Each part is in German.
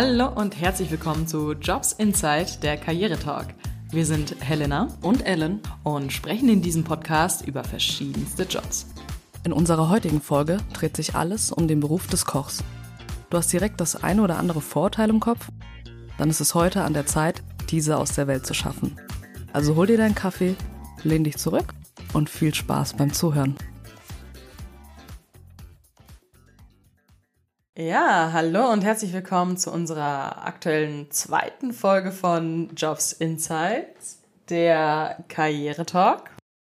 Hallo und herzlich willkommen zu Jobs Inside, der Karrieretalk. Wir sind Helena und Ellen und sprechen in diesem Podcast über verschiedenste Jobs. In unserer heutigen Folge dreht sich alles um den Beruf des Kochs. Du hast direkt das eine oder andere Vorteil im Kopf? Dann ist es heute an der Zeit, diese aus der Welt zu schaffen. Also hol dir deinen Kaffee, lehn dich zurück und viel Spaß beim Zuhören. Ja, hallo und herzlich willkommen zu unserer aktuellen zweiten Folge von Jobs Insights, der Karriere-Talk.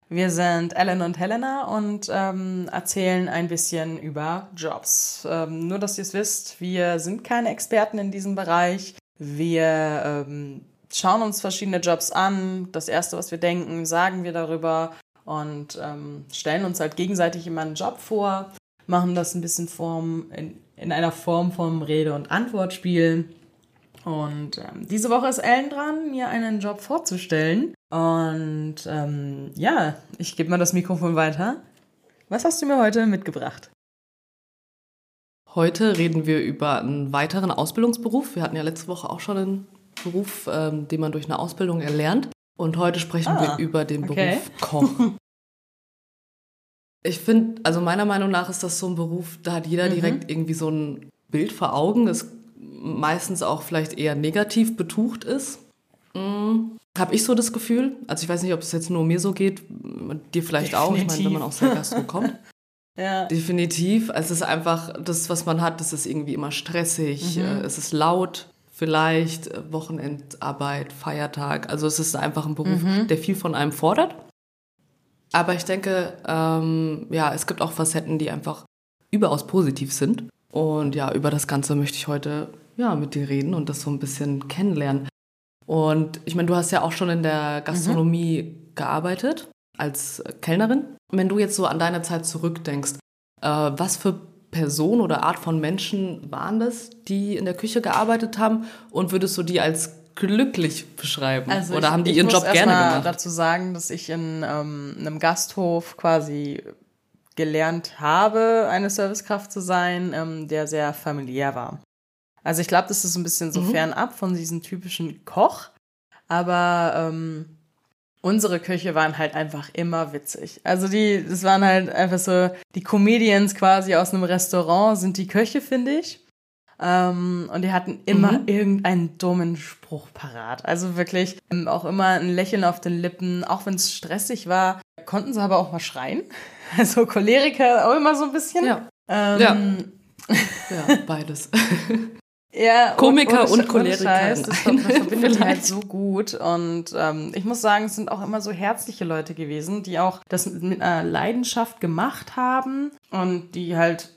Wir sind Ellen und Helena und ähm, erzählen ein bisschen über Jobs. Ähm, nur, dass ihr es wisst, wir sind keine Experten in diesem Bereich. Wir ähm, schauen uns verschiedene Jobs an. Das Erste, was wir denken, sagen wir darüber und ähm, stellen uns halt gegenseitig immer einen Job vor, machen das ein bisschen Form, in, in einer Form vom Rede- und Antwortspiel. Und ähm, diese Woche ist Ellen dran, mir einen Job vorzustellen. Und ähm, ja, ich gebe mal das Mikrofon weiter. Was hast du mir heute mitgebracht? Heute reden wir über einen weiteren Ausbildungsberuf. Wir hatten ja letzte Woche auch schon einen Beruf, ähm, den man durch eine Ausbildung erlernt. Und heute sprechen ah, wir über den okay. Beruf Koch. ich finde, also meiner Meinung nach ist das so ein Beruf, da hat jeder mhm. direkt irgendwie so ein Bild vor Augen, das meistens auch vielleicht eher negativ betucht ist. Mhm. Habe ich so das Gefühl. Also ich weiß nicht, ob es jetzt nur mir so geht, dir vielleicht Definitiv. auch. Ich meine, wenn man aus der Gastro kommt. ja. Definitiv. Also es ist einfach, das, was man hat, das ist irgendwie immer stressig. Mhm. Äh, es ist laut vielleicht, äh, Wochenendarbeit, Feiertag. Also es ist einfach ein Beruf, mhm. der viel von einem fordert. Aber ich denke, ähm, ja, es gibt auch Facetten, die einfach überaus positiv sind. Und ja, über das Ganze möchte ich heute ja, mit dir reden und das so ein bisschen kennenlernen. Und ich meine, du hast ja auch schon in der Gastronomie mhm. gearbeitet als Kellnerin. Wenn du jetzt so an deine Zeit zurückdenkst, äh, was für Personen oder Art von Menschen waren das, die in der Küche gearbeitet haben? Und würdest du die als glücklich beschreiben? Also oder ich, haben die ihren Job gerne gemacht? Ich muss dazu sagen, dass ich in ähm, einem Gasthof quasi gelernt habe, eine Servicekraft zu sein, ähm, der sehr familiär war. Also ich glaube, das ist ein bisschen so mhm. fernab von diesem typischen Koch. Aber ähm, unsere Köche waren halt einfach immer witzig. Also die, das waren halt einfach so, die Comedians quasi aus einem Restaurant sind die Köche, finde ich. Ähm, und die hatten immer mhm. irgendeinen dummen Spruch parat. Also wirklich ähm, auch immer ein Lächeln auf den Lippen, auch wenn es stressig war, konnten sie aber auch mal schreien. Also Choleriker auch immer so ein bisschen. Ja. Ähm, ja. ja, beides. Ja, Komiker und, und, und Choleriker. Scheiß, das verbindet halt so gut. Und ähm, ich muss sagen, es sind auch immer so herzliche Leute gewesen, die auch das mit einer Leidenschaft gemacht haben und die halt,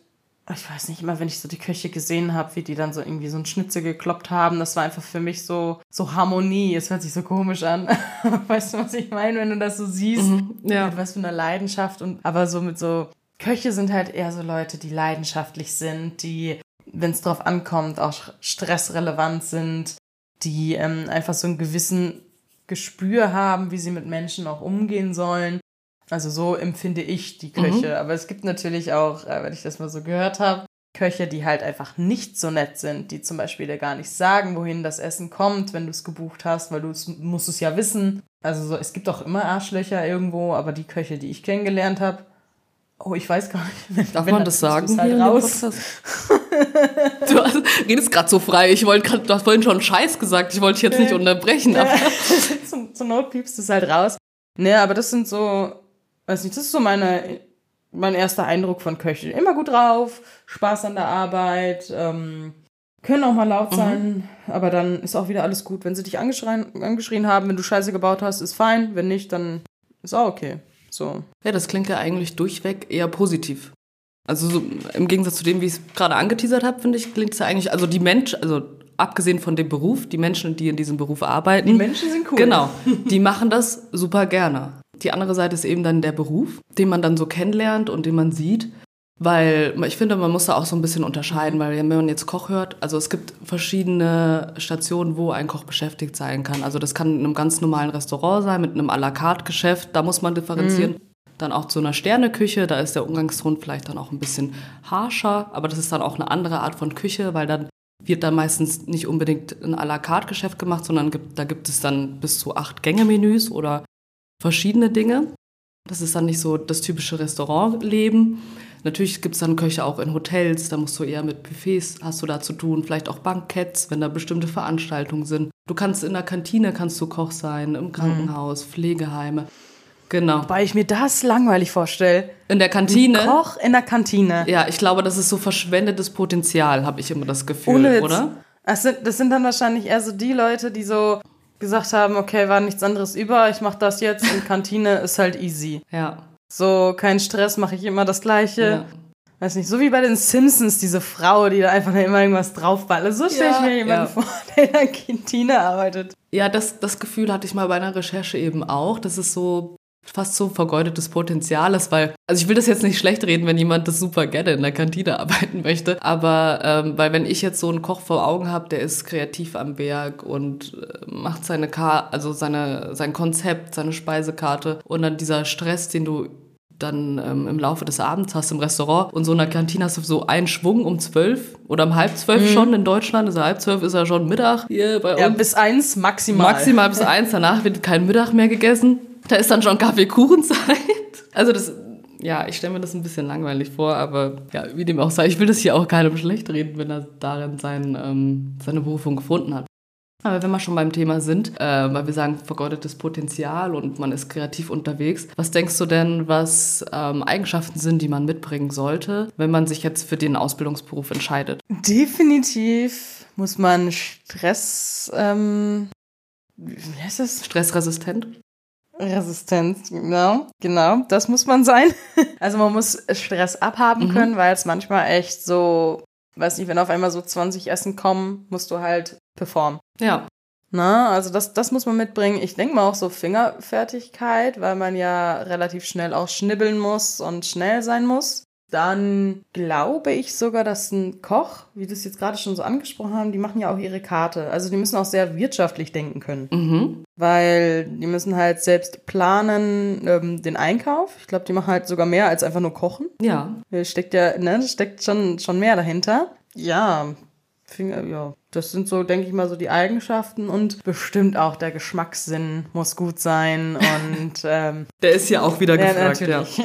ich weiß nicht, immer wenn ich so die Köche gesehen habe, wie die dann so irgendwie so ein Schnitzel gekloppt haben, das war einfach für mich so, so Harmonie. Es hört sich so komisch an. weißt du, was ich meine, wenn du das so siehst? Mhm, ja. Mit was für einer Leidenschaft und aber so mit so Köche sind halt eher so Leute, die leidenschaftlich sind, die wenn es drauf ankommt, auch stressrelevant sind, die ähm, einfach so einen gewissen Gespür haben, wie sie mit Menschen auch umgehen sollen. Also so empfinde ich die Köche. Mhm. Aber es gibt natürlich auch, äh, wenn ich das mal so gehört habe, Köche, die halt einfach nicht so nett sind, die zum Beispiel dir gar nicht sagen, wohin das Essen kommt, wenn du es gebucht hast, weil du musst es ja wissen. Also so, es gibt auch immer Arschlöcher irgendwo, aber die Köche, die ich kennengelernt habe, Oh, ich weiß gar nicht. Darf man das sagen? Halt raus. du redest gerade so frei. Ich wollte gerade, du hast vorhin schon Scheiß gesagt. Ich wollte dich jetzt nicht unterbrechen. Ja. zum, zur Not piepst du es halt raus. Ne, aber das sind so, weiß nicht, das ist so meine, mein erster Eindruck von Köchen. Immer gut drauf, Spaß an der Arbeit, ähm, können auch mal laut mhm. sein, mhm. aber dann ist auch wieder alles gut. Wenn sie dich angeschrien, angeschrien haben, wenn du Scheiße gebaut hast, ist fein. Wenn nicht, dann ist auch okay. So. Ja, das klingt ja eigentlich durchweg eher positiv. Also so, im Gegensatz zu dem, wie ich es gerade angeteasert habe, finde ich, klingt es ja eigentlich, also die Menschen, also abgesehen von dem Beruf, die Menschen, die in diesem Beruf arbeiten. Die Menschen sind cool. Genau, die machen das super gerne. Die andere Seite ist eben dann der Beruf, den man dann so kennenlernt und den man sieht. Weil ich finde, man muss da auch so ein bisschen unterscheiden, weil wenn man jetzt Koch hört, also es gibt verschiedene Stationen, wo ein Koch beschäftigt sein kann. Also das kann in einem ganz normalen Restaurant sein, mit einem à la carte Geschäft, da muss man differenzieren. Mhm. Dann auch zu einer Sterneküche, da ist der Umgangston vielleicht dann auch ein bisschen harscher, aber das ist dann auch eine andere Art von Küche, weil dann wird da meistens nicht unbedingt ein à la carte Geschäft gemacht, sondern gibt, da gibt es dann bis zu acht Gänge-Menüs oder verschiedene Dinge. Das ist dann nicht so das typische Restaurantleben. Natürlich gibt es dann Köche auch in Hotels, da musst du eher mit Buffets, hast du da zu tun, vielleicht auch Banketts, wenn da bestimmte Veranstaltungen sind. Du kannst in der Kantine kannst du Koch sein, im Krankenhaus, mhm. Pflegeheime. Genau. Wobei ich mir das langweilig vorstelle. In der Kantine? Ein Koch in der Kantine. Ja, ich glaube, das ist so verschwendetes Potenzial, habe ich immer das Gefühl, Ohne oder? Das sind, das sind dann wahrscheinlich eher so die Leute, die so gesagt haben, okay, war nichts anderes über, ich mache das jetzt und Kantine ist halt easy. Ja. So, kein Stress, mache ich immer das Gleiche. Ja. Weiß nicht, so wie bei den Simpsons, diese Frau, die da einfach immer irgendwas draufballert. So stelle ich mir jemanden ja. vor, der in der Kantine arbeitet. Ja, das, das Gefühl hatte ich mal bei einer Recherche eben auch. Das ist so fast so vergeudetes Potenzial ist, weil, also ich will das jetzt nicht schlecht reden, wenn jemand das super gerne in der Kantine arbeiten möchte, aber ähm, weil wenn ich jetzt so einen Koch vor Augen habe, der ist kreativ am Werk und äh, macht seine Karte, also seine, sein Konzept, seine Speisekarte und dann dieser Stress, den du dann ähm, im Laufe des Abends hast im Restaurant und so in der Kantine hast du so einen Schwung um zwölf oder um halb zwölf mhm. schon in Deutschland. Also halb zwölf ist ja schon Mittag hier bei uns. Ja, bis eins maximal. Maximal bis eins, danach wird kein Mittag mehr gegessen. Da ist dann schon Kaffeekuchenzeit. Also das, ja, ich stelle mir das ein bisschen langweilig vor, aber ja, wie dem auch sei, ich will das hier auch keinem schlecht reden, wenn er darin sein, ähm, seine Berufung gefunden hat. Aber wenn wir schon beim Thema sind, äh, weil wir sagen vergeudetes Potenzial und man ist kreativ unterwegs, was denkst du denn, was ähm, Eigenschaften sind, die man mitbringen sollte, wenn man sich jetzt für den Ausbildungsberuf entscheidet? Definitiv muss man Stress, ähm, wie heißt das? Stressresistent? Resistent, genau, genau, das muss man sein. Also man muss Stress abhaben mhm. können, weil es manchmal echt so, weiß nicht, wenn auf einmal so 20 Essen kommen, musst du halt performen. Ja. Na, also das, das muss man mitbringen. Ich denke mal auch so Fingerfertigkeit, weil man ja relativ schnell auch schnibbeln muss und schnell sein muss. Dann glaube ich sogar, dass ein Koch, wie du es jetzt gerade schon so angesprochen haben, die machen ja auch ihre Karte. Also die müssen auch sehr wirtschaftlich denken können. Mhm. Weil die müssen halt selbst planen, ähm, den Einkauf. Ich glaube, die machen halt sogar mehr als einfach nur kochen. Ja. Steckt ja, ne, steckt schon, schon mehr dahinter. Ja, Finger, ja, das sind so, denke ich mal, so die Eigenschaften und bestimmt auch der Geschmackssinn muss gut sein und ähm, der ist ja auch wieder gefragt, ja. Natürlich. ja.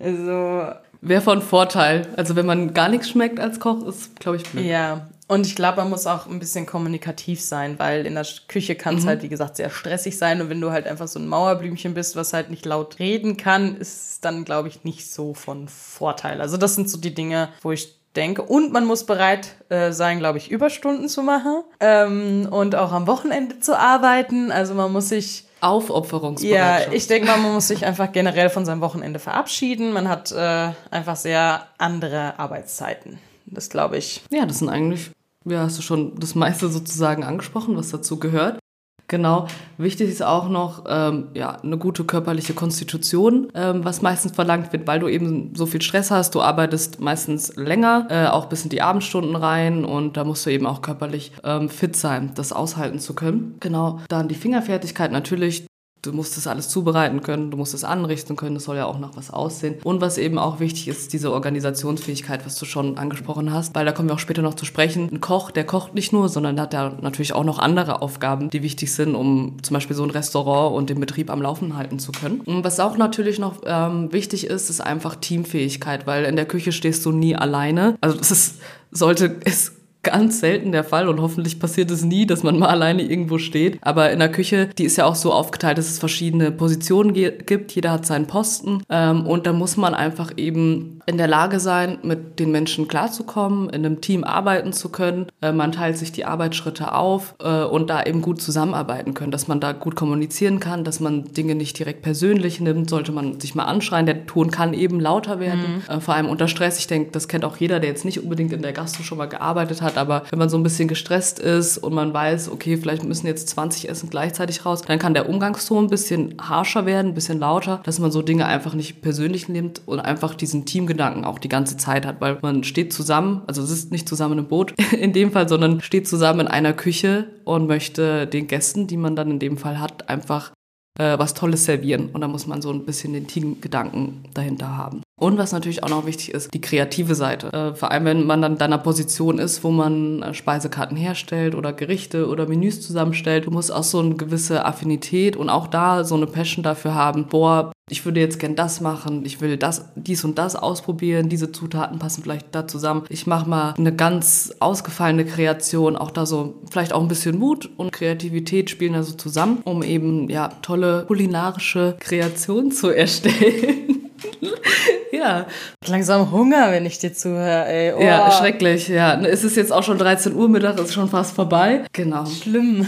also wäre von Vorteil. Also wenn man gar nichts schmeckt als Koch, ist, glaube ich, blöd. Ja, und ich glaube, man muss auch ein bisschen kommunikativ sein, weil in der Küche kann es mhm. halt, wie gesagt, sehr stressig sein. Und wenn du halt einfach so ein Mauerblümchen bist, was halt nicht laut reden kann, ist dann, glaube ich, nicht so von Vorteil. Also das sind so die Dinge, wo ich denke. Und man muss bereit äh, sein, glaube ich, Überstunden zu machen ähm, und auch am Wochenende zu arbeiten. Also man muss sich Aufopferungsbereitschaft. Ja, ich denke mal, man muss sich einfach generell von seinem Wochenende verabschieden. Man hat äh, einfach sehr andere Arbeitszeiten. Das glaube ich. Ja, das sind eigentlich, ja, hast du schon das meiste sozusagen angesprochen, was dazu gehört. Genau. Wichtig ist auch noch ähm, ja, eine gute körperliche Konstitution, ähm, was meistens verlangt wird, weil du eben so viel Stress hast. Du arbeitest meistens länger, äh, auch bis in die Abendstunden rein und da musst du eben auch körperlich ähm, fit sein, das aushalten zu können. Genau. Dann die Fingerfertigkeit natürlich du musst das alles zubereiten können, du musst es anrichten können, das soll ja auch nach was aussehen. Und was eben auch wichtig ist, diese Organisationsfähigkeit, was du schon angesprochen hast, weil da kommen wir auch später noch zu sprechen. Ein Koch, der kocht nicht nur, sondern hat ja natürlich auch noch andere Aufgaben, die wichtig sind, um zum Beispiel so ein Restaurant und den Betrieb am Laufen halten zu können. Und was auch natürlich noch ähm, wichtig ist, ist einfach Teamfähigkeit, weil in der Küche stehst du nie alleine. Also das ist, sollte, es ganz selten der Fall und hoffentlich passiert es nie, dass man mal alleine irgendwo steht. Aber in der Küche, die ist ja auch so aufgeteilt, dass es verschiedene Positionen gibt. Jeder hat seinen Posten ähm, und da muss man einfach eben in der Lage sein, mit den Menschen klarzukommen, in einem Team arbeiten zu können. Äh, man teilt sich die Arbeitsschritte auf äh, und da eben gut zusammenarbeiten können, dass man da gut kommunizieren kann, dass man Dinge nicht direkt persönlich nimmt, sollte man sich mal anschreien. Der Ton kann eben lauter werden, mhm. äh, vor allem unter Stress. Ich denke, das kennt auch jeder, der jetzt nicht unbedingt in der Gastro schon mal gearbeitet hat, aber wenn man so ein bisschen gestresst ist und man weiß, okay, vielleicht müssen jetzt 20 Essen gleichzeitig raus, dann kann der Umgangston ein bisschen harscher werden, ein bisschen lauter, dass man so Dinge einfach nicht persönlich nimmt und einfach diesen Teamgedanken auch die ganze Zeit hat, weil man steht zusammen, also es ist nicht zusammen im Boot in dem Fall, sondern steht zusammen in einer Küche und möchte den Gästen, die man dann in dem Fall hat, einfach äh, was Tolles servieren. Und da muss man so ein bisschen den Teamgedanken dahinter haben. Und was natürlich auch noch wichtig ist, die kreative Seite. Äh, vor allem, wenn man dann in deiner Position ist, wo man äh, Speisekarten herstellt oder Gerichte oder Menüs zusammenstellt. Du musst auch so eine gewisse Affinität und auch da so eine Passion dafür haben. Boah, ich würde jetzt gern das machen, ich will das, dies und das ausprobieren, diese Zutaten passen vielleicht da zusammen. Ich mache mal eine ganz ausgefallene Kreation, auch da so vielleicht auch ein bisschen Mut und Kreativität spielen da so zusammen, um eben ja tolle kulinarische Kreationen zu erstellen. Ja. Langsam Hunger, wenn ich dir zuhöre, ey. Oh. Ja, schrecklich, ja. Es ist jetzt auch schon 13 Uhr Mittag, ist schon fast vorbei. Genau. Schlimm.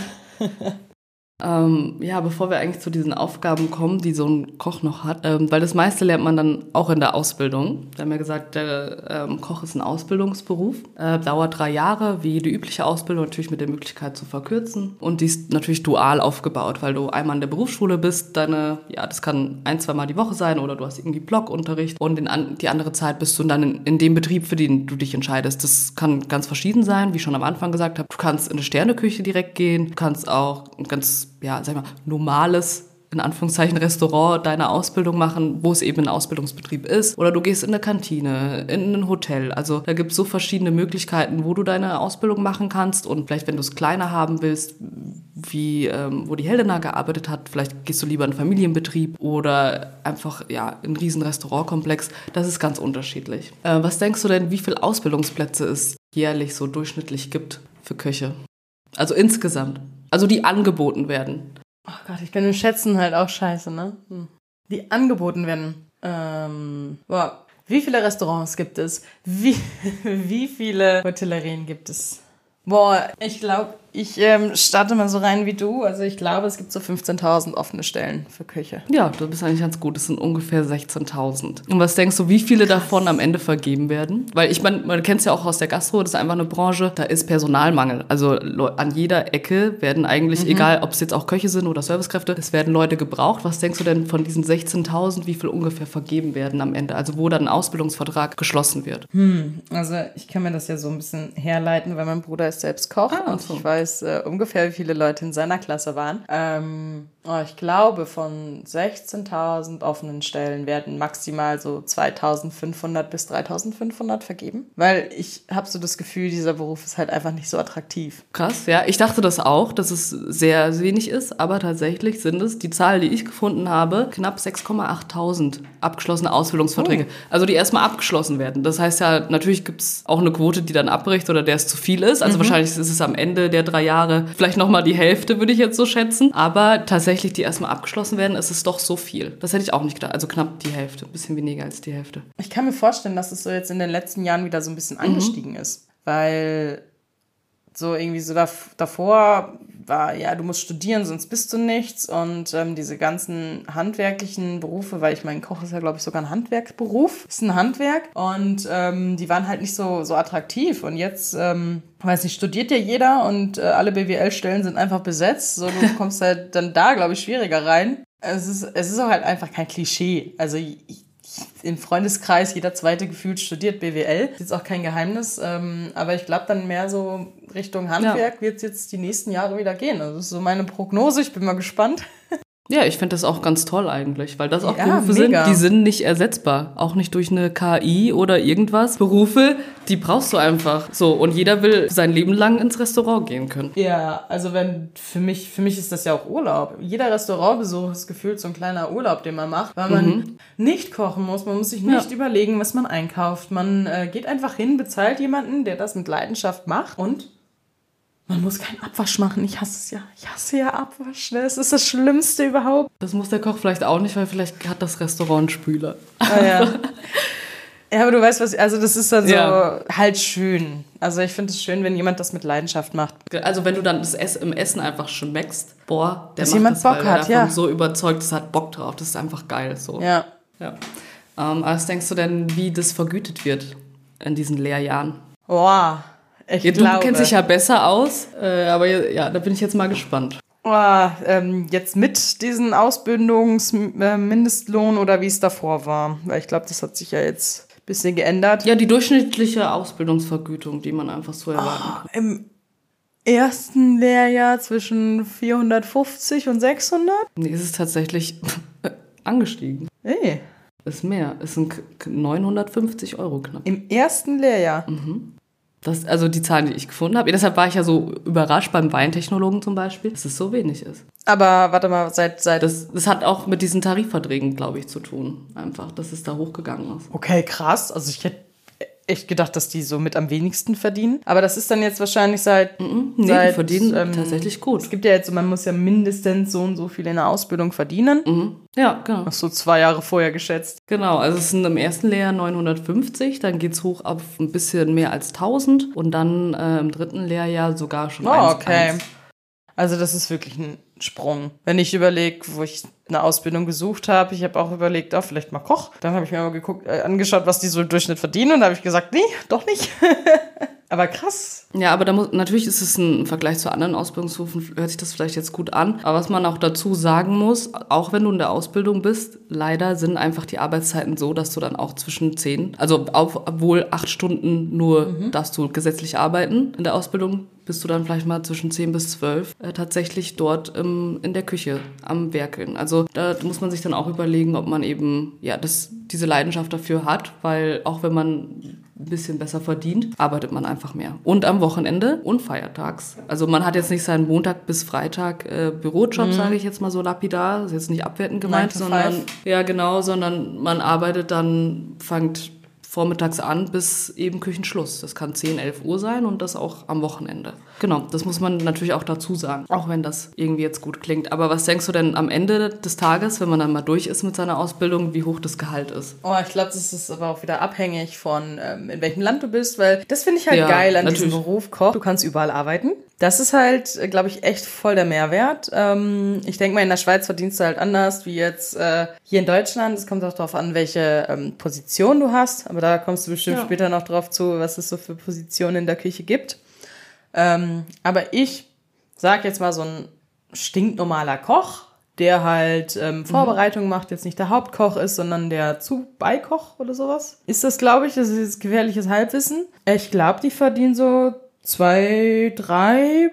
Ähm, ja, bevor wir eigentlich zu diesen Aufgaben kommen, die so ein Koch noch hat, ähm, weil das meiste lernt man dann auch in der Ausbildung. Wir haben ja gesagt, der ähm, Koch ist ein Ausbildungsberuf, äh, dauert drei Jahre, wie die übliche Ausbildung, natürlich mit der Möglichkeit zu verkürzen. Und die ist natürlich dual aufgebaut, weil du einmal in der Berufsschule bist, deine, ja, das kann ein, zweimal die Woche sein oder du hast irgendwie Blockunterricht und in die andere Zeit bist du dann in, in dem Betrieb, für den du dich entscheidest. Das kann ganz verschieden sein, wie ich schon am Anfang gesagt habe. Du kannst in eine Sterneküche direkt gehen, du kannst auch ganz ja, sag mal, normales in Anführungszeichen Restaurant deine Ausbildung machen, wo es eben ein Ausbildungsbetrieb ist. Oder du gehst in eine Kantine, in ein Hotel. Also da gibt es so verschiedene Möglichkeiten, wo du deine Ausbildung machen kannst. Und vielleicht, wenn du es kleiner haben willst, wie ähm, wo die Helena gearbeitet hat, vielleicht gehst du lieber in einen Familienbetrieb oder einfach ja in einen riesen Restaurantkomplex. Das ist ganz unterschiedlich. Äh, was denkst du denn, wie viele Ausbildungsplätze es jährlich so durchschnittlich gibt für Köche? Also insgesamt. Also die angeboten werden. Ach Gott, ich bin im Schätzen halt auch scheiße, ne? Hm. Die angeboten werden. Ähm, boah, wie viele Restaurants gibt es? Wie, wie viele Hotellerien gibt es? Boah, ich glaube, ich ähm, starte mal so rein wie du. Also ich glaube, es gibt so 15.000 offene Stellen für Küche. Ja, du bist eigentlich ganz gut. Es sind ungefähr 16.000. Und was denkst du, wie viele Krass. davon am Ende vergeben werden? Weil ich meine, man kennt es ja auch aus der Gastro, das ist einfach eine Branche, da ist Personalmangel. Also an jeder Ecke werden eigentlich, mhm. egal ob es jetzt auch Köche sind oder Servicekräfte, es werden Leute gebraucht. Was denkst du denn von diesen 16.000, wie viel ungefähr vergeben werden am Ende? Also wo dann ein Ausbildungsvertrag geschlossen wird? Hm, also ich kann mir das ja so ein bisschen herleiten, weil mein Bruder ist selbst Koch ah, und so. ich weiß, weiß äh, ungefähr, wie viele Leute in seiner Klasse waren. Ähm, ich glaube, von 16.000 offenen Stellen werden maximal so 2.500 bis 3.500 vergeben. Weil ich habe so das Gefühl, dieser Beruf ist halt einfach nicht so attraktiv. Krass, ja. Ich dachte das auch, dass es sehr wenig ist, aber tatsächlich sind es, die Zahl, die ich gefunden habe, knapp 6.800 abgeschlossene Ausbildungsverträge. Oh. Also die erstmal abgeschlossen werden. Das heißt ja, natürlich gibt es auch eine Quote, die dann abbricht oder der es zu viel ist. Also mhm. wahrscheinlich ist es am Ende der drei Jahre vielleicht nochmal die Hälfte, würde ich jetzt so schätzen. Aber tatsächlich, die erstmal abgeschlossen werden, ist es doch so viel. Das hätte ich auch nicht gedacht. Also knapp die Hälfte, ein bisschen weniger als die Hälfte. Ich kann mir vorstellen, dass es so jetzt in den letzten Jahren wieder so ein bisschen mhm. angestiegen mhm. ist. Weil so irgendwie so davor war, ja, du musst studieren, sonst bist du nichts. Und ähm, diese ganzen handwerklichen Berufe, weil ich mein Koch ist ja, glaube ich, sogar ein Handwerksberuf, ist ein Handwerk. Und ähm, die waren halt nicht so, so attraktiv. Und jetzt, ähm, weiß nicht, studiert ja jeder und äh, alle BWL-Stellen sind einfach besetzt. So, du kommst halt dann da, glaube ich, schwieriger rein. Es ist, es ist auch halt einfach kein Klischee. Also ich, im Freundeskreis jeder zweite gefühlt studiert BWL. Das ist auch kein Geheimnis. Ähm, aber ich glaube dann mehr so Richtung Handwerk ja. wird es jetzt die nächsten Jahre wieder gehen. Also das ist so meine Prognose. Ich bin mal gespannt. Ja, ich finde das auch ganz toll eigentlich, weil das auch ja, Berufe mega. sind, die sind nicht ersetzbar. Auch nicht durch eine KI oder irgendwas. Berufe, die brauchst du einfach. So, und jeder will sein Leben lang ins Restaurant gehen können. Ja, also wenn, für mich, für mich ist das ja auch Urlaub. Jeder Restaurantbesuch ist gefühlt so ein kleiner Urlaub, den man macht, weil man mhm. nicht kochen muss. Man muss sich nicht ja. überlegen, was man einkauft. Man äh, geht einfach hin, bezahlt jemanden, der das mit Leidenschaft macht und man muss keinen Abwasch machen. Ich hasse es ja. Ich hasse ja Abwasch. Das ne? ist das Schlimmste überhaupt. Das muss der Koch vielleicht auch nicht, weil vielleicht hat das Restaurant Spüler. Ah, ja. ja, aber du weißt was, also das ist dann so ja. halt schön. Also ich finde es schön, wenn jemand das mit Leidenschaft macht. Also wenn du dann das Ess im Essen einfach schmeckst, boah, der Dass macht jemand das, Bock hat, ja. so überzeugt, das hat Bock drauf, das ist einfach geil. So. Ja. ja. Ähm, was denkst du denn, wie das vergütet wird in diesen Lehrjahren? Boah. Ich ja, du glaube. kennst dich ja besser aus, äh, aber ja, da bin ich jetzt mal gespannt. Oh, ähm, jetzt mit diesen Ausbildungsmindestlohn oder wie es davor war. Weil ich glaube, das hat sich ja jetzt ein bisschen geändert. Ja, die durchschnittliche Ausbildungsvergütung, die man einfach so erwarten oh, kann. Im ersten Lehrjahr zwischen 450 und 600? Nee, ist es tatsächlich angestiegen. Ey. Ist mehr. Ist sind 950 Euro knapp. Im ersten Lehrjahr? Mhm. Das, also die Zahlen, die ich gefunden habe. Deshalb war ich ja so überrascht beim Weintechnologen zum Beispiel, dass es so wenig ist. Aber warte mal, seit. seit das, das hat auch mit diesen Tarifverträgen, glaube ich, zu tun. Einfach, dass es da hochgegangen ist. Okay, krass. Also ich hätte echt gedacht, dass die so mit am wenigsten verdienen. Aber das ist dann jetzt wahrscheinlich seit. Nee, seit, die verdienen ähm, tatsächlich gut. Es gibt ja jetzt, man muss ja mindestens so und so viel in der Ausbildung verdienen. Mhm. Ja, genau. Ach so zwei Jahre vorher geschätzt. Genau, also es sind im ersten Lehrjahr 950, dann geht es hoch auf ein bisschen mehr als 1000 und dann äh, im dritten Lehrjahr sogar schon oh, 1, okay. 1. Also das ist wirklich ein Sprung. Wenn ich überlege, wo ich eine Ausbildung gesucht habe, ich habe auch überlegt, oh, vielleicht mal Koch. Dann habe ich mir mal geguckt, äh, angeschaut, was die so im Durchschnitt verdienen und da habe ich gesagt, nee, doch nicht. aber krass. Ja, aber da muss, natürlich ist es ein Vergleich zu anderen Ausbildungsberufen, hört sich das vielleicht jetzt gut an. Aber was man auch dazu sagen muss, auch wenn du in der Ausbildung bist, leider sind einfach die Arbeitszeiten so, dass du dann auch zwischen zehn, also obwohl acht Stunden nur mhm. darfst du gesetzlich arbeiten in der Ausbildung, bist du dann vielleicht mal zwischen 10 bis 12 äh, tatsächlich dort ähm, in der Küche am Werkeln. Also da muss man sich dann auch überlegen, ob man eben ja das, diese Leidenschaft dafür hat, weil auch wenn man ein bisschen besser verdient, arbeitet man einfach mehr. Und am Wochenende und feiertags. Also man hat jetzt nicht seinen Montag bis Freitag äh, Bürojob, mhm. sage ich jetzt mal so lapidar, das ist jetzt nicht abwertend gemeint, sondern ja genau, sondern man arbeitet dann, fängt vormittags an bis eben Küchenschluss. Das kann 10, 11 Uhr sein und das auch am Wochenende. Genau, das muss man natürlich auch dazu sagen, auch wenn das irgendwie jetzt gut klingt. Aber was denkst du denn am Ende des Tages, wenn man dann mal durch ist mit seiner Ausbildung, wie hoch das Gehalt ist? Oh, ich glaube, das ist aber auch wieder abhängig von, ähm, in welchem Land du bist, weil das finde ich halt ja, geil an natürlich. diesem Beruf Koch. Du kannst überall arbeiten. Das ist halt, äh, glaube ich, echt voll der Mehrwert. Ähm, ich denke mal, in der Schweiz verdienst du halt anders wie jetzt äh, hier in Deutschland. Es kommt auch darauf an, welche ähm, Position du hast. Aber da kommst du bestimmt ja. später noch drauf zu, was es so für Positionen in der Küche gibt. Ähm, aber ich sag jetzt mal so ein stinknormaler Koch, der halt ähm. Vorbereitungen mhm. macht, jetzt nicht der Hauptkoch ist, sondern der Zubeikoch oder sowas. Ist das, glaube ich, das ist jetzt gefährliches Halbwissen. Ich glaube, die verdienen so zwei, drei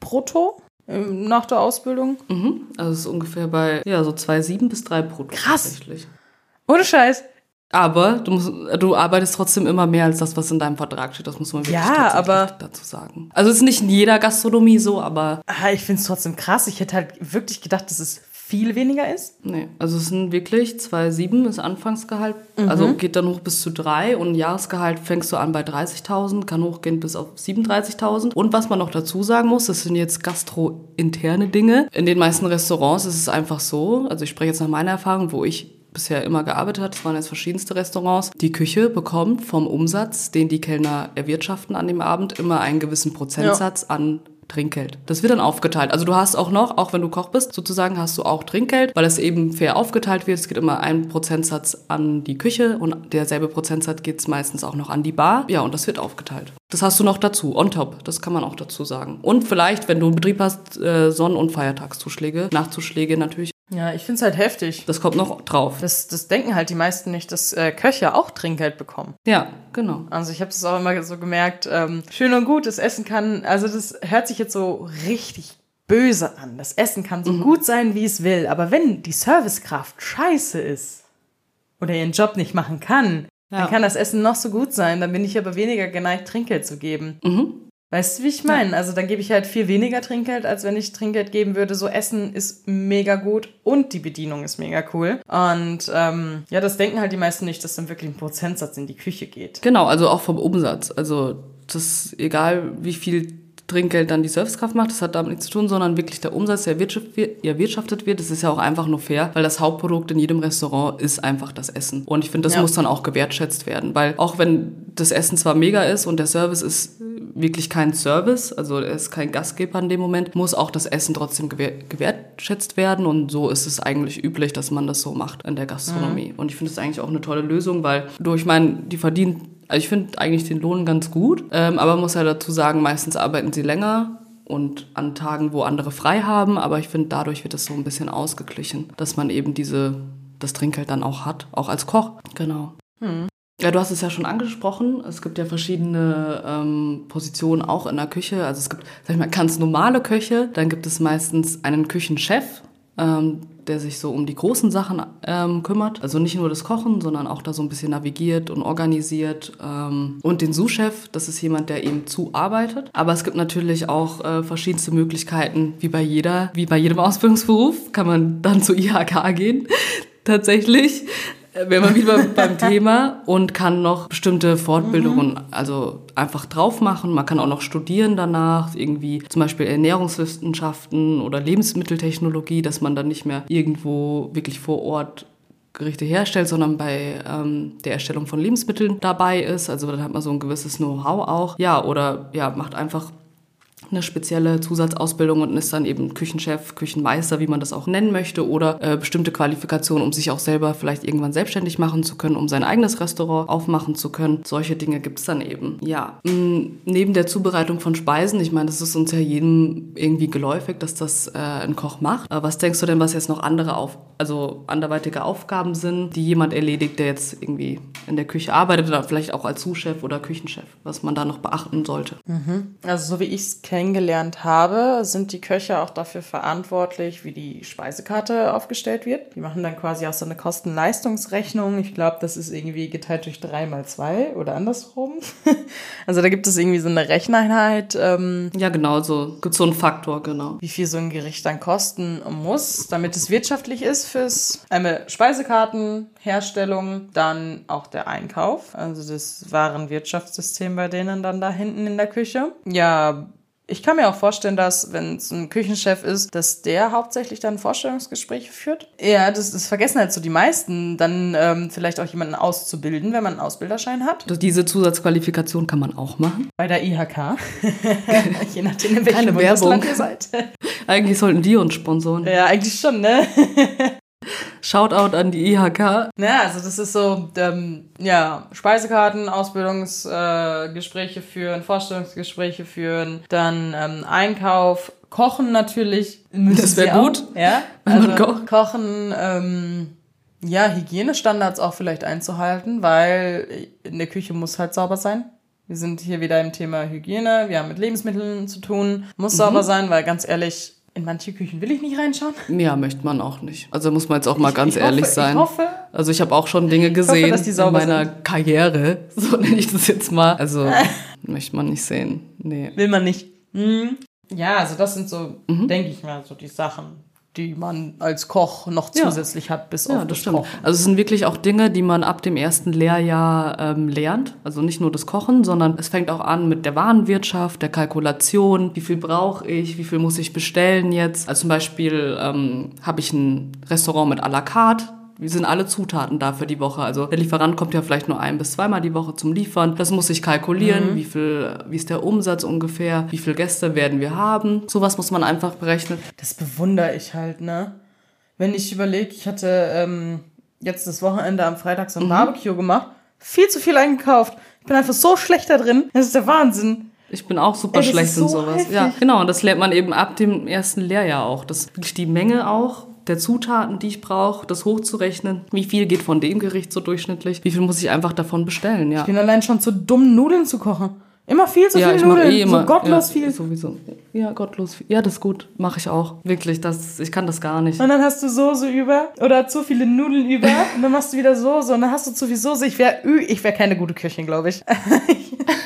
brutto ähm, nach der Ausbildung. Mhm. Also es ist ungefähr bei ja so zwei sieben bis drei brutto. Krass. Tatsächlich. Ohne Scheiß. Aber du, musst, du arbeitest trotzdem immer mehr als das, was in deinem Vertrag steht. Das muss man wirklich ja, aber, dazu sagen. Also es ist nicht in jeder Gastronomie so, aber. Ah, ich finde es trotzdem krass. Ich hätte halt wirklich gedacht, dass es viel weniger ist. Nee, also es sind wirklich 2,7 ist Anfangsgehalt. Mhm. Also geht dann hoch bis zu 3 und Jahresgehalt fängst du an bei 30.000, kann hochgehen bis auf 37.000. Und was man noch dazu sagen muss, das sind jetzt gastrointerne Dinge. In den meisten Restaurants ist es einfach so, also ich spreche jetzt nach meiner Erfahrung, wo ich bisher immer gearbeitet hat, es waren jetzt verschiedenste Restaurants, die Küche bekommt vom Umsatz, den die Kellner erwirtschaften an dem Abend, immer einen gewissen Prozentsatz ja. an Trinkgeld. Das wird dann aufgeteilt. Also du hast auch noch, auch wenn du Koch bist, sozusagen hast du auch Trinkgeld, weil es eben fair aufgeteilt wird. Es geht immer ein Prozentsatz an die Küche und derselbe Prozentsatz geht es meistens auch noch an die Bar. Ja, und das wird aufgeteilt. Das hast du noch dazu, on top. Das kann man auch dazu sagen. Und vielleicht, wenn du einen Betrieb hast, äh, Sonn- und Feiertagszuschläge, Nachzuschläge natürlich ja, ich finde es halt heftig. Das kommt noch drauf. Das, das denken halt die meisten nicht, dass äh, Köche auch Trinkgeld bekommen. Ja, genau. Also ich habe das auch immer so gemerkt. Ähm, schön und gut, das Essen kann, also das hört sich jetzt so richtig böse an. Das Essen kann so mhm. gut sein, wie es will. Aber wenn die Servicekraft scheiße ist oder ihren Job nicht machen kann, ja. dann kann das Essen noch so gut sein. Dann bin ich aber weniger geneigt, Trinkgeld zu geben. Mhm. Weißt du, wie ich meine? Ja. Also dann gebe ich halt viel weniger Trinkgeld, als wenn ich Trinkgeld geben würde. So Essen ist mega gut und die Bedienung ist mega cool. Und ähm, ja, das denken halt die meisten nicht, dass dann wirklich ein Prozentsatz in die Küche geht. Genau, also auch vom Umsatz. Also das egal, wie viel Trinkgeld dann die Servicekraft macht. Das hat damit nichts zu tun, sondern wirklich der Umsatz, der erwirtschaftet wird. Das ist ja auch einfach nur fair, weil das Hauptprodukt in jedem Restaurant ist einfach das Essen. Und ich finde, das ja. muss dann auch gewertschätzt werden, weil auch wenn das Essen zwar mega ist und der Service ist wirklich kein Service, also er ist kein Gastgeber in dem Moment, muss auch das Essen trotzdem gewertschätzt werden. Und so ist es eigentlich üblich, dass man das so macht in der Gastronomie. Mhm. Und ich finde es eigentlich auch eine tolle Lösung, weil du, ich meine, die verdienen also ich finde eigentlich den Lohn ganz gut, ähm, aber man muss ja dazu sagen, meistens arbeiten sie länger und an Tagen, wo andere frei haben, aber ich finde, dadurch wird es so ein bisschen ausgeglichen, dass man eben diese, das Trinkgeld dann auch hat, auch als Koch. Genau. Hm. Ja, du hast es ja schon angesprochen. Es gibt ja verschiedene ähm, Positionen auch in der Küche. Also es gibt, sag ich mal, ganz normale Köche. Dann gibt es meistens einen Küchenchef. Ähm, der sich so um die großen Sachen ähm, kümmert. Also nicht nur das Kochen, sondern auch da so ein bisschen navigiert und organisiert. Ähm, und den Sous-Chef, das ist jemand, der eben zuarbeitet. Aber es gibt natürlich auch äh, verschiedenste Möglichkeiten, wie bei jeder, wie bei jedem Ausbildungsberuf, kann man dann zu IHK gehen. Tatsächlich wäre man wieder beim Thema und kann noch bestimmte Fortbildungen mhm. also einfach drauf machen. Man kann auch noch studieren danach, irgendwie zum Beispiel Ernährungswissenschaften oder Lebensmitteltechnologie, dass man dann nicht mehr irgendwo wirklich vor Ort Gerichte herstellt, sondern bei ähm, der Erstellung von Lebensmitteln dabei ist. Also dann hat man so ein gewisses Know-how auch. Ja, oder ja, macht einfach eine spezielle Zusatzausbildung und ist dann eben Küchenchef, Küchenmeister, wie man das auch nennen möchte, oder äh, bestimmte Qualifikationen, um sich auch selber vielleicht irgendwann selbstständig machen zu können, um sein eigenes Restaurant aufmachen zu können. Solche Dinge gibt es dann eben. Ja, neben der Zubereitung von Speisen, ich meine, das ist uns ja jedem irgendwie geläufig, dass das äh, ein Koch macht. Aber was denkst du denn, was jetzt noch andere auf, also anderweitige Aufgaben sind, die jemand erledigt, der jetzt irgendwie in der Küche arbeitet oder vielleicht auch als Sous-Chef oder Küchenchef, was man da noch beachten sollte? Mhm. Also so wie ich es kenne, kennengelernt habe, sind die Köche auch dafür verantwortlich, wie die Speisekarte aufgestellt wird. Die machen dann quasi auch so eine Kosten-Leistungsrechnung. Ich glaube, das ist irgendwie geteilt durch drei mal zwei oder andersrum. also da gibt es irgendwie so eine Recheneinheit. Ähm, ja, genau, so gibt so einen Faktor, genau. Wie viel so ein Gericht dann kosten muss, damit es wirtschaftlich ist fürs einmal Speisekarten, Herstellung, dann auch der Einkauf. Also das Warenwirtschaftssystem bei denen dann da hinten in der Küche. Ja, ich kann mir auch vorstellen, dass, wenn es ein Küchenchef ist, dass der hauptsächlich dann Vorstellungsgespräche führt. Ja, das, das vergessen halt so die meisten, dann ähm, vielleicht auch jemanden auszubilden, wenn man einen Ausbilderschein hat. Diese Zusatzqualifikation kann man auch machen. Bei der IHK. Je nachdem, in welchem Werbung ihr seid. eigentlich sollten die uns sponsoren. Ja, eigentlich schon, ne? Shoutout an die IHK. Ja, also das ist so, ähm, ja, Speisekarten, Ausbildungsgespräche äh, führen, Vorstellungsgespräche führen, dann ähm, Einkauf, Kochen natürlich. Das wäre gut. Ja, also kocht. Kochen, ähm, ja, Hygienestandards auch vielleicht einzuhalten, weil in der Küche muss halt sauber sein. Wir sind hier wieder im Thema Hygiene, wir haben mit Lebensmitteln zu tun, muss mhm. sauber sein, weil ganz ehrlich, in manche Küchen will ich nicht reinschauen. Ja, möchte man auch nicht. Also muss man jetzt auch mal ich, ganz ich ehrlich hoffe, sein. Ich hoffe. Also ich habe auch schon Dinge gesehen hoffe, in meiner sind. Karriere, so nenne ich das jetzt mal. Also möchte man nicht sehen. Nee. Will man nicht. Mhm. Ja, also das sind so, mhm. denke ich mal, so die Sachen, die man als Koch noch zusätzlich ja. hat, bis ja, auf das, stimmt. Kochen. Also es sind wirklich auch Dinge, die man ab dem ersten Lehrjahr ähm, lernt. Also nicht nur das Kochen, sondern es fängt auch an mit der Warenwirtschaft, der Kalkulation. Wie viel brauche ich? Wie viel muss ich bestellen jetzt? Also zum Beispiel ähm, habe ich ein Restaurant mit à la carte sind alle Zutaten da für die Woche? Also der Lieferant kommt ja vielleicht nur ein bis zweimal die Woche zum Liefern. Das muss ich kalkulieren. Mhm. Wie viel, wie ist der Umsatz ungefähr? Wie viele Gäste werden wir haben? Sowas muss man einfach berechnen. Das bewundere ich halt, ne? Wenn ich überlege, ich hatte ähm, jetzt das Wochenende am Freitag so ein mhm. Barbecue gemacht, viel zu viel eingekauft. Ich bin einfach so schlecht da drin. Das ist der Wahnsinn. Ich bin auch super Ey, schlecht so in sowas. Heftig. Ja, genau. Und das lernt man eben ab dem ersten Lehrjahr auch. Das die Menge auch der Zutaten, die ich brauche, das hochzurechnen. Wie viel geht von dem Gericht so durchschnittlich? Wie viel muss ich einfach davon bestellen? Ja. Ich bin allein schon zu dumm, Nudeln zu kochen. Immer viel zu ja, viel Nudeln, eh immer, so gottlos ja, viel. Sowieso. Ja, gottlos viel. Ja, das ist gut. Mache ich auch. Wirklich, das, ich kann das gar nicht. Und dann hast du Soße über oder zu viele Nudeln über und dann machst du wieder Soße und dann hast du zu viel Soße. Ich wäre ich wär keine gute Köchin, glaube ich.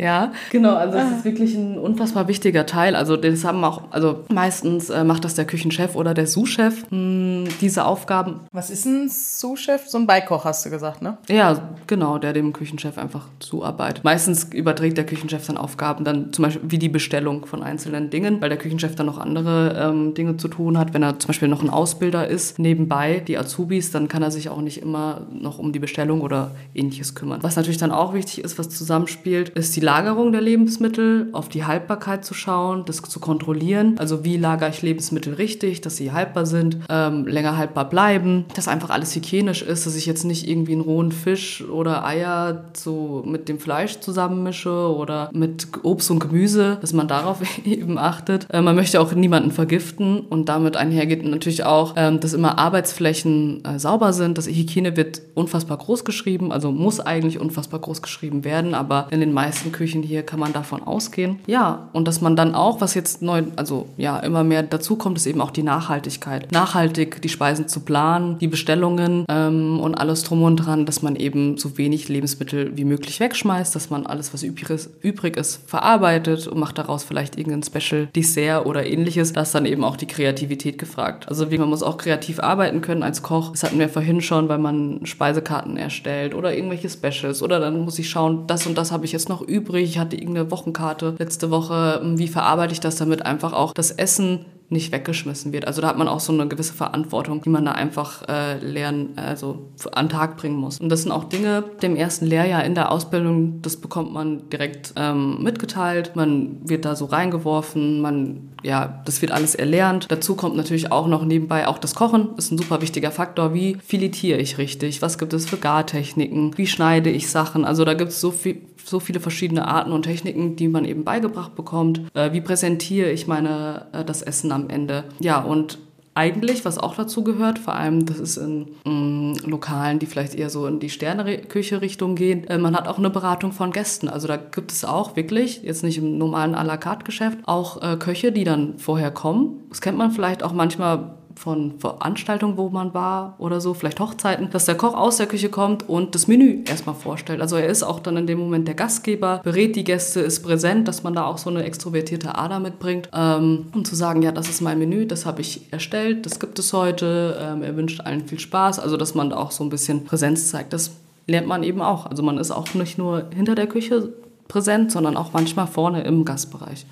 Ja, genau. Also es ist wirklich ein unfassbar wichtiger Teil. Also das haben auch, also meistens äh, macht das der Küchenchef oder der Sous-Chef hm, diese Aufgaben. Was ist ein Sous-Chef? So ein Beikoch hast du gesagt, ne? Ja, genau, der dem Küchenchef einfach zuarbeitet. Meistens überträgt der Küchenchef dann Aufgaben, dann zum Beispiel wie die Bestellung von einzelnen Dingen, weil der Küchenchef dann noch andere ähm, Dinge zu tun hat. Wenn er zum Beispiel noch ein Ausbilder ist, nebenbei die Azubis, dann kann er sich auch nicht immer noch um die Bestellung oder ähnliches kümmern. Was natürlich dann auch wichtig ist, was zusammenspielt, ist die Lagerung der Lebensmittel, auf die Haltbarkeit zu schauen, das zu kontrollieren. Also wie lagere ich Lebensmittel richtig, dass sie haltbar sind, ähm, länger haltbar bleiben, dass einfach alles hygienisch ist, dass ich jetzt nicht irgendwie einen rohen Fisch oder Eier so mit dem Fleisch zusammenmische oder mit Obst und Gemüse, dass man darauf eben achtet. Äh, man möchte auch niemanden vergiften und damit einhergeht natürlich auch, ähm, dass immer Arbeitsflächen äh, sauber sind. Das Hygiene wird unfassbar groß geschrieben, also muss eigentlich unfassbar groß geschrieben werden, aber in den meisten Küchen hier kann man davon ausgehen. Ja, und dass man dann auch, was jetzt neu, also ja, immer mehr dazu kommt, ist eben auch die Nachhaltigkeit. Nachhaltig die Speisen zu planen, die Bestellungen ähm, und alles drum und dran, dass man eben so wenig Lebensmittel wie möglich wegschmeißt, dass man alles, was übrig ist, übrig ist verarbeitet und macht daraus vielleicht irgendein Special Dessert oder ähnliches. Da ist dann eben auch die Kreativität gefragt. Also wie man muss auch kreativ arbeiten können als Koch. Das hatten wir vorhin schon, weil man Speisekarten erstellt oder irgendwelche Specials oder dann muss ich schauen, das und das habe ich jetzt noch übrig. Ich hatte irgendeine Wochenkarte letzte Woche. Wie verarbeite ich das, damit einfach auch das Essen nicht weggeschmissen wird. Also da hat man auch so eine gewisse Verantwortung, die man da einfach äh, lernen, also an den Tag bringen muss. Und das sind auch Dinge, dem ersten Lehrjahr in der Ausbildung, das bekommt man direkt ähm, mitgeteilt. Man wird da so reingeworfen, man, ja, das wird alles erlernt. Dazu kommt natürlich auch noch nebenbei auch das Kochen, ist ein super wichtiger Faktor. Wie filetiere ich richtig? Was gibt es für Gartechniken? Wie schneide ich Sachen? Also da gibt es so viel, so viele verschiedene Arten und Techniken, die man eben beigebracht bekommt. Äh, wie präsentiere ich meine, äh, das Essen am Ende? Ja, und eigentlich, was auch dazu gehört, vor allem das ist in, in Lokalen, die vielleicht eher so in die Sterneküche-Richtung gehen, äh, man hat auch eine Beratung von Gästen. Also da gibt es auch wirklich, jetzt nicht im normalen à la carte Geschäft, auch äh, Köche, die dann vorher kommen. Das kennt man vielleicht auch manchmal von Veranstaltungen, wo man war oder so, vielleicht Hochzeiten, dass der Koch aus der Küche kommt und das Menü erstmal vorstellt. Also er ist auch dann in dem Moment der Gastgeber, berät die Gäste, ist präsent, dass man da auch so eine extrovertierte Ader mitbringt, ähm, um zu sagen, ja, das ist mein Menü, das habe ich erstellt, das gibt es heute, ähm, er wünscht allen viel Spaß, also dass man da auch so ein bisschen Präsenz zeigt. Das lernt man eben auch. Also man ist auch nicht nur hinter der Küche präsent, sondern auch manchmal vorne im Gastbereich.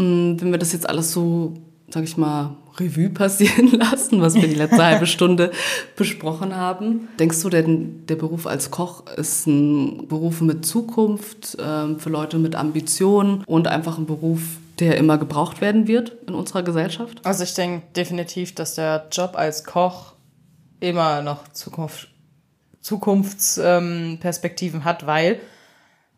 Hm. Wenn wir das jetzt alles so sag ich mal, Revue passieren lassen, was wir die letzte halbe Stunde besprochen haben. Denkst du denn, der Beruf als Koch ist ein Beruf mit Zukunft, äh, für Leute mit Ambitionen und einfach ein Beruf, der immer gebraucht werden wird in unserer Gesellschaft? Also ich denke definitiv, dass der Job als Koch immer noch Zukunft, Zukunftsperspektiven ähm, hat, weil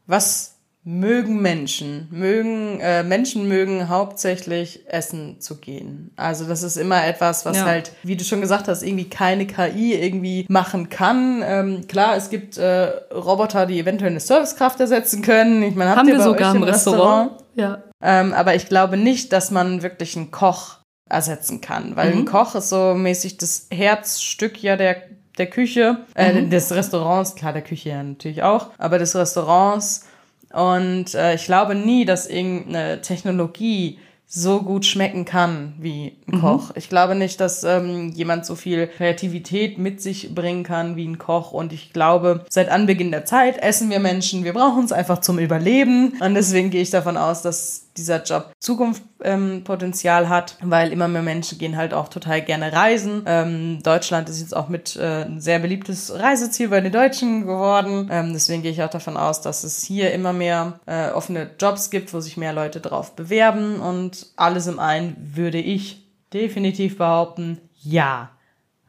was mögen Menschen, mögen äh, Menschen mögen hauptsächlich essen zu gehen. Also das ist immer etwas, was ja. halt, wie du schon gesagt hast, irgendwie keine KI irgendwie machen kann. Ähm, klar, es gibt äh, Roboter, die eventuell eine Servicekraft ersetzen können. Ich meine, habt haben ihr wir sogar im Restaurant? Restaurant? Ja. Ähm, aber ich glaube nicht, dass man wirklich einen Koch ersetzen kann, weil mhm. ein Koch ist so mäßig das Herzstück ja der der Küche, äh, mhm. des Restaurants, klar, der Küche ja natürlich auch, aber des Restaurants und äh, ich glaube nie, dass irgendeine Technologie so gut schmecken kann wie ein mhm. Koch. Ich glaube nicht, dass ähm, jemand so viel Kreativität mit sich bringen kann wie ein Koch. Und ich glaube, seit Anbeginn der Zeit essen wir Menschen. Wir brauchen es einfach zum Überleben. Und deswegen gehe ich davon aus, dass dieser Job Zukunftspotenzial ähm, hat, weil immer mehr Menschen gehen halt auch total gerne reisen. Ähm, Deutschland ist jetzt auch mit äh, ein sehr beliebtes Reiseziel bei den Deutschen geworden. Ähm, deswegen gehe ich auch davon aus, dass es hier immer mehr äh, offene Jobs gibt, wo sich mehr Leute drauf bewerben. Und alles im einen würde ich definitiv behaupten, ja,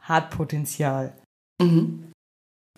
hat Potenzial. Mhm.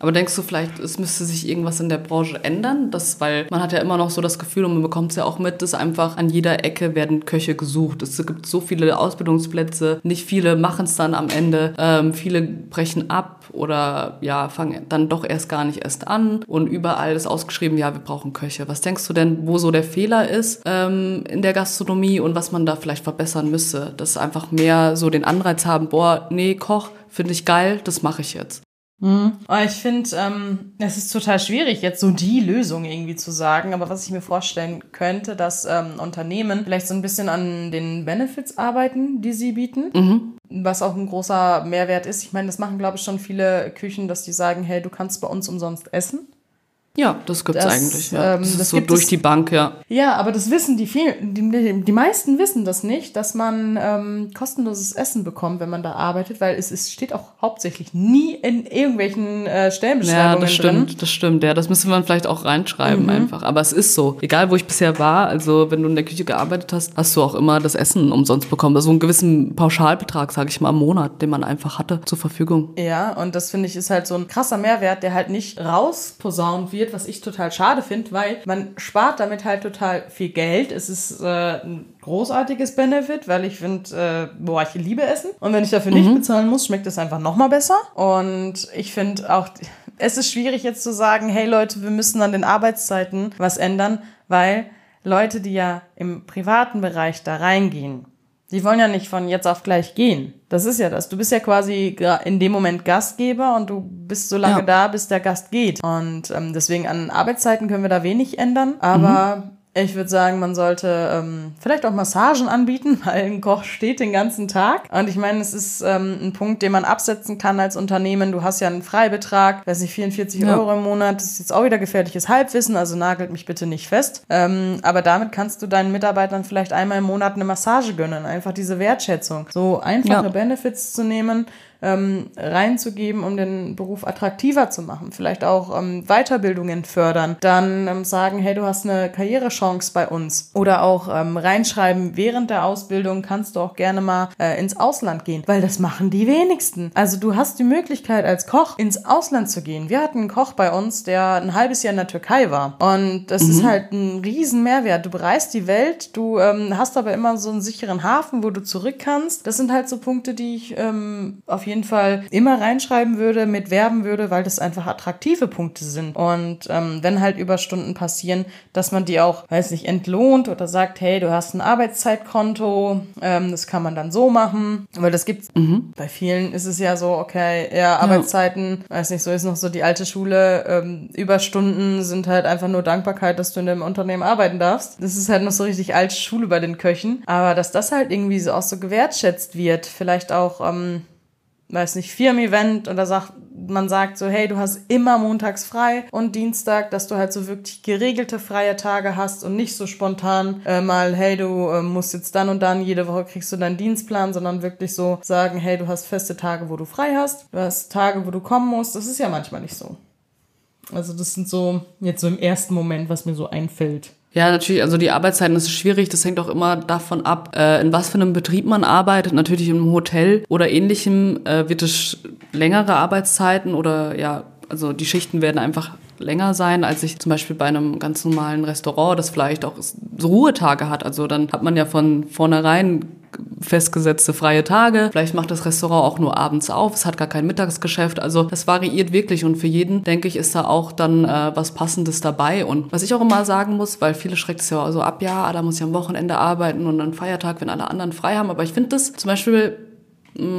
Aber denkst du vielleicht, es müsste sich irgendwas in der Branche ändern? Das, weil man hat ja immer noch so das Gefühl und man bekommt es ja auch mit, dass einfach an jeder Ecke werden Köche gesucht. Es gibt so viele Ausbildungsplätze, nicht viele machen es dann am Ende. Ähm, viele brechen ab oder ja, fangen dann doch erst gar nicht erst an und überall ist ausgeschrieben, ja, wir brauchen Köche. Was denkst du denn, wo so der Fehler ist ähm, in der Gastronomie und was man da vielleicht verbessern müsste? Dass einfach mehr so den Anreiz haben, boah, nee, Koch, finde ich geil, das mache ich jetzt. Mhm. Ich finde, ähm, es ist total schwierig, jetzt so die Lösung irgendwie zu sagen. Aber was ich mir vorstellen könnte, dass ähm, Unternehmen vielleicht so ein bisschen an den Benefits arbeiten, die sie bieten. Mhm. Was auch ein großer Mehrwert ist. Ich meine, das machen, glaube ich, schon viele Küchen, dass die sagen, hey, du kannst bei uns umsonst essen. Ja, das gibt's das, eigentlich. Ja. Ähm, das, das so durch es, die Bank, ja. Ja, aber das wissen die vielen, die, die meisten wissen das nicht, dass man ähm, kostenloses Essen bekommt, wenn man da arbeitet, weil es, es steht auch hauptsächlich nie in irgendwelchen äh, Stellenbeschreibungen Ja, das stimmt, drin. das stimmt. Ja, das müsste man vielleicht auch reinschreiben mhm. einfach. Aber es ist so. Egal, wo ich bisher war, also wenn du in der Küche gearbeitet hast, hast du auch immer das Essen umsonst bekommen. Also einen gewissen Pauschalbetrag, sage ich mal, im Monat, den man einfach hatte zur Verfügung. Ja, und das finde ich ist halt so ein krasser Mehrwert, der halt nicht rausposaunt wird wird, was ich total schade finde, weil man spart damit halt total viel Geld. Es ist äh, ein großartiges Benefit, weil ich finde, äh, boah, ich liebe Essen. Und wenn ich dafür mhm. nicht bezahlen muss, schmeckt es einfach noch mal besser. Und ich finde auch, es ist schwierig jetzt zu sagen, hey Leute, wir müssen an den Arbeitszeiten was ändern, weil Leute, die ja im privaten Bereich da reingehen, die wollen ja nicht von jetzt auf gleich gehen. Das ist ja das. Du bist ja quasi in dem Moment Gastgeber und du bist so lange ja. da, bis der Gast geht. Und ähm, deswegen an Arbeitszeiten können wir da wenig ändern. Aber mhm. Ich würde sagen, man sollte ähm, vielleicht auch Massagen anbieten, weil ein Koch steht den ganzen Tag. Und ich meine, es ist ähm, ein Punkt, den man absetzen kann als Unternehmen. Du hast ja einen Freibetrag, weiß nicht, 44 ja. Euro im Monat. Das ist jetzt auch wieder gefährliches Halbwissen, also nagelt mich bitte nicht fest. Ähm, aber damit kannst du deinen Mitarbeitern vielleicht einmal im Monat eine Massage gönnen. Einfach diese Wertschätzung. So einfache ja. Benefits zu nehmen ähm, reinzugeben, um den Beruf attraktiver zu machen. Vielleicht auch ähm, Weiterbildungen fördern. Dann ähm, sagen, hey, du hast eine Karrierechance bei uns. Oder auch ähm, reinschreiben, während der Ausbildung kannst du auch gerne mal äh, ins Ausland gehen, weil das machen die wenigsten. Also du hast die Möglichkeit als Koch ins Ausland zu gehen. Wir hatten einen Koch bei uns, der ein halbes Jahr in der Türkei war. Und das mhm. ist halt ein riesen Mehrwert. Du bereist die Welt, du ähm, hast aber immer so einen sicheren Hafen, wo du zurück kannst. Das sind halt so Punkte, die ich ähm, auf jeden jeden Fall immer reinschreiben würde, mit werben würde, weil das einfach attraktive Punkte sind. Und ähm, wenn halt Überstunden passieren, dass man die auch, weiß nicht, entlohnt oder sagt, hey, du hast ein Arbeitszeitkonto, ähm, das kann man dann so machen. Weil das gibt's. Mhm. Bei vielen ist es ja so, okay, ja, Arbeitszeiten, ja. weiß nicht, so ist noch so die alte Schule, ähm, Überstunden sind halt einfach nur Dankbarkeit, dass du in dem Unternehmen arbeiten darfst. Das ist halt noch so richtig alte Schule bei den Köchen. Aber dass das halt irgendwie so auch so gewertschätzt wird, vielleicht auch, ähm, weiß nicht, Firmen-Event oder sagt, man sagt so, hey, du hast immer montags frei und Dienstag, dass du halt so wirklich geregelte freie Tage hast und nicht so spontan äh, mal, hey, du äh, musst jetzt dann und dann, jede Woche kriegst du deinen Dienstplan, sondern wirklich so sagen, hey, du hast feste Tage, wo du frei hast, du hast Tage, wo du kommen musst. Das ist ja manchmal nicht so. Also das sind so jetzt so im ersten Moment, was mir so einfällt. Ja, natürlich, also die Arbeitszeiten ist schwierig, das hängt auch immer davon ab, äh, in was für einem Betrieb man arbeitet. Natürlich im Hotel oder ähnlichem äh, wird es längere Arbeitszeiten oder ja, also die Schichten werden einfach länger sein, als ich zum Beispiel bei einem ganz normalen Restaurant, das vielleicht auch Ruhetage hat. Also dann hat man ja von vornherein festgesetzte freie Tage. Vielleicht macht das Restaurant auch nur abends auf. Es hat gar kein Mittagsgeschäft. Also das variiert wirklich und für jeden, denke ich, ist da auch dann äh, was Passendes dabei. Und was ich auch immer sagen muss, weil viele schreckt es ja so ab, ja, da muss ich am Wochenende arbeiten und dann Feiertag, wenn alle anderen frei haben. Aber ich finde das zum Beispiel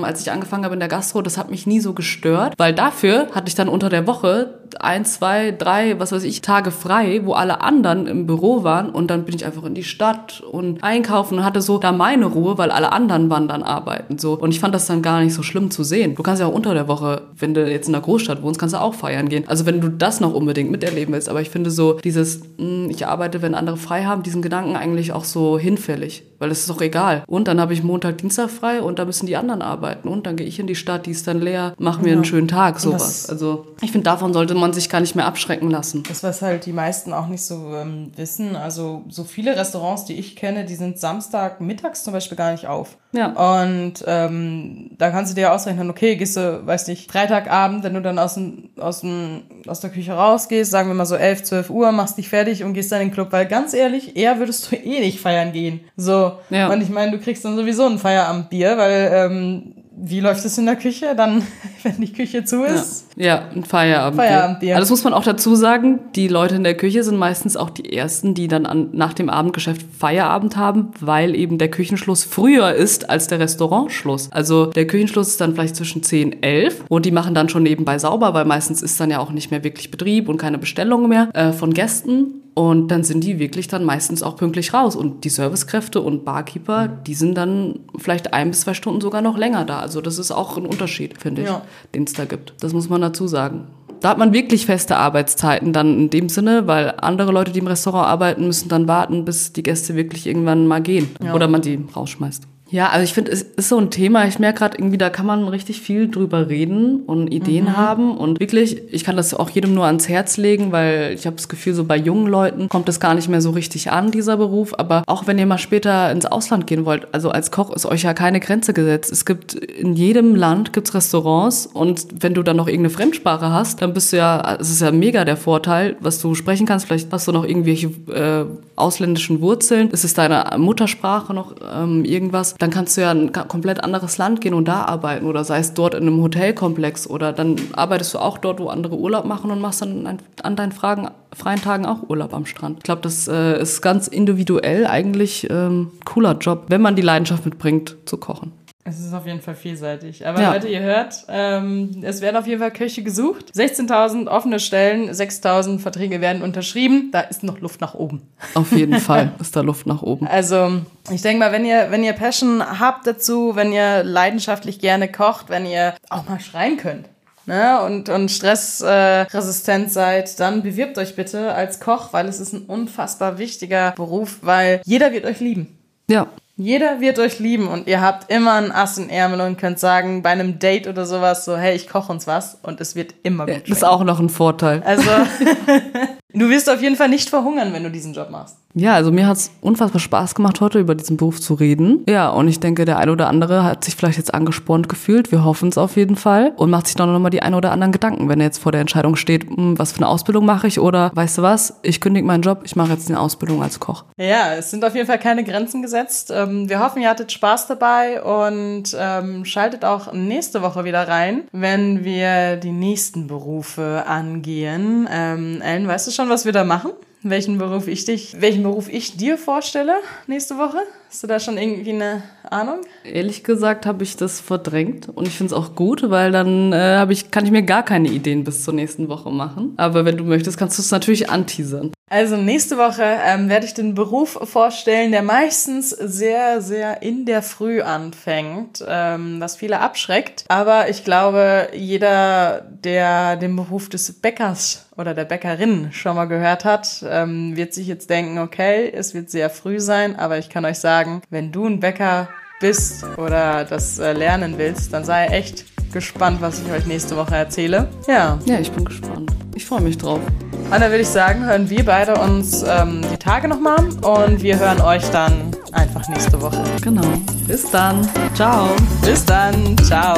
als ich angefangen habe in der Gastro, das hat mich nie so gestört, weil dafür hatte ich dann unter der Woche ein, zwei, drei, was weiß ich, Tage frei, wo alle anderen im Büro waren und dann bin ich einfach in die Stadt und einkaufen und hatte so da meine Ruhe, weil alle anderen waren dann arbeiten so und ich fand das dann gar nicht so schlimm zu sehen. Du kannst ja auch unter der Woche, wenn du jetzt in der Großstadt wohnst, kannst du auch feiern gehen. Also wenn du das noch unbedingt miterleben willst, aber ich finde so dieses, hm, ich arbeite, wenn andere frei haben, diesen Gedanken eigentlich auch so hinfällig, weil es ist doch egal. Und dann habe ich Montag, Dienstag frei und da müssen die anderen arbeiten. Und dann gehe ich in die Stadt, die ist dann leer, mach mir ja. einen schönen Tag, sowas. Also ich finde, davon sollte man sich gar nicht mehr abschrecken lassen. Das, was halt die meisten auch nicht so ähm, wissen, also so viele Restaurants, die ich kenne, die sind Samstag mittags zum Beispiel gar nicht auf. Ja. Und ähm, da kannst du dir ausrechnen, okay, gehst du, weiß nicht, Freitagabend, wenn du dann aus, dem, aus, dem, aus der Küche rausgehst, sagen wir mal so 11, 12 Uhr, machst dich fertig und gehst dann in den Club, weil ganz ehrlich, eher würdest du eh nicht feiern gehen. So. Ja. Und ich meine, du kriegst dann sowieso ein Feierabendbier, weil ähm, wie läuft es in der Küche? Dann, wenn die Küche zu ist? Ja, ja ein Feierabend. Feierabendbier. Also das muss man auch dazu sagen. Die Leute in der Küche sind meistens auch die ersten, die dann an, nach dem Abendgeschäft Feierabend haben, weil eben der Küchenschluss früher ist als der Restaurantschluss. Also der Küchenschluss ist dann vielleicht zwischen 10, 11 und die machen dann schon nebenbei sauber, weil meistens ist dann ja auch nicht mehr wirklich Betrieb und keine Bestellung mehr äh, von Gästen. Und dann sind die wirklich dann meistens auch pünktlich raus. Und die Servicekräfte und Barkeeper, die sind dann vielleicht ein bis zwei Stunden sogar noch länger da. Also das ist auch ein Unterschied, finde ich, ja. den es da gibt. Das muss man dazu sagen. Da hat man wirklich feste Arbeitszeiten dann in dem Sinne, weil andere Leute, die im Restaurant arbeiten, müssen dann warten, bis die Gäste wirklich irgendwann mal gehen. Ja. Oder man die rausschmeißt. Ja, also ich finde, es ist so ein Thema. Ich merke gerade irgendwie, da kann man richtig viel drüber reden und Ideen mhm. haben. Und wirklich, ich kann das auch jedem nur ans Herz legen, weil ich habe das Gefühl, so bei jungen Leuten kommt es gar nicht mehr so richtig an, dieser Beruf. Aber auch wenn ihr mal später ins Ausland gehen wollt, also als Koch ist euch ja keine Grenze gesetzt. Es gibt in jedem Land gibt's Restaurants und wenn du dann noch irgendeine Fremdsprache hast, dann bist du ja, es ist ja mega der Vorteil, was du sprechen kannst. Vielleicht hast du noch irgendwelche äh, ausländischen Wurzeln. Ist es deine Muttersprache noch ähm, irgendwas? Dann kannst du ja in ein komplett anderes Land gehen und da arbeiten oder sei es dort in einem Hotelkomplex oder dann arbeitest du auch dort, wo andere Urlaub machen und machst dann an deinen Fragen, freien Tagen auch Urlaub am Strand. Ich glaube, das äh, ist ganz individuell eigentlich ähm, cooler Job, wenn man die Leidenschaft mitbringt zu kochen. Es ist auf jeden Fall vielseitig. Aber ja. Leute, ihr hört, ähm, es werden auf jeden Fall Köche gesucht. 16.000 offene Stellen, 6.000 Verträge werden unterschrieben. Da ist noch Luft nach oben. Auf jeden Fall ist da Luft nach oben. Also ich denke mal, wenn ihr, wenn ihr Passion habt dazu, wenn ihr leidenschaftlich gerne kocht, wenn ihr auch mal schreien könnt, ne, und, und stressresistent äh, seid, dann bewirbt euch bitte als Koch, weil es ist ein unfassbar wichtiger Beruf, weil jeder wird euch lieben. Ja. Jeder wird euch lieben und ihr habt immer ein Ass im Ärmel und könnt sagen, bei einem Date oder sowas, so, hey, ich koche uns was und es wird immer gut. Das ist auch noch ein Vorteil. Also, du wirst auf jeden Fall nicht verhungern, wenn du diesen Job machst. Ja, also mir hat es unfassbar Spaß gemacht, heute über diesen Beruf zu reden. Ja, und ich denke, der eine oder andere hat sich vielleicht jetzt angespornt gefühlt. Wir hoffen es auf jeden Fall. Und macht sich dann noch mal die ein oder anderen Gedanken, wenn er jetzt vor der Entscheidung steht, hm, was für eine Ausbildung mache ich oder weißt du was, ich kündige meinen Job, ich mache jetzt eine Ausbildung als Koch. Ja, es sind auf jeden Fall keine Grenzen gesetzt. Ähm, wir hoffen, ihr hattet Spaß dabei und ähm, schaltet auch nächste Woche wieder rein, wenn wir die nächsten Berufe angehen. Ähm, Ellen, weißt du schon, was wir da machen? Welchen Beruf ich dich, welchen Beruf ich dir vorstelle nächste Woche? Hast du da schon irgendwie eine Ahnung? Ehrlich gesagt habe ich das verdrängt und ich finde es auch gut, weil dann äh, ich, kann ich mir gar keine Ideen bis zur nächsten Woche machen. Aber wenn du möchtest, kannst du es natürlich anteasern. Also nächste Woche ähm, werde ich den Beruf vorstellen, der meistens sehr, sehr in der Früh anfängt, ähm, was viele abschreckt. Aber ich glaube, jeder, der den Beruf des Bäckers oder der Bäckerin schon mal gehört hat, ähm, wird sich jetzt denken, okay, es wird sehr früh sein, aber ich kann euch sagen, wenn du ein Bäcker bist oder das äh, lernen willst, dann sei echt gespannt, was ich euch nächste Woche erzähle. Ja. Ja, ich bin gespannt. Ich freue mich drauf. Und dann würde ich sagen, hören wir beide uns ähm, die Tage nochmal und wir hören euch dann einfach nächste Woche. Genau. Bis dann. Ciao. Bis dann. Ciao.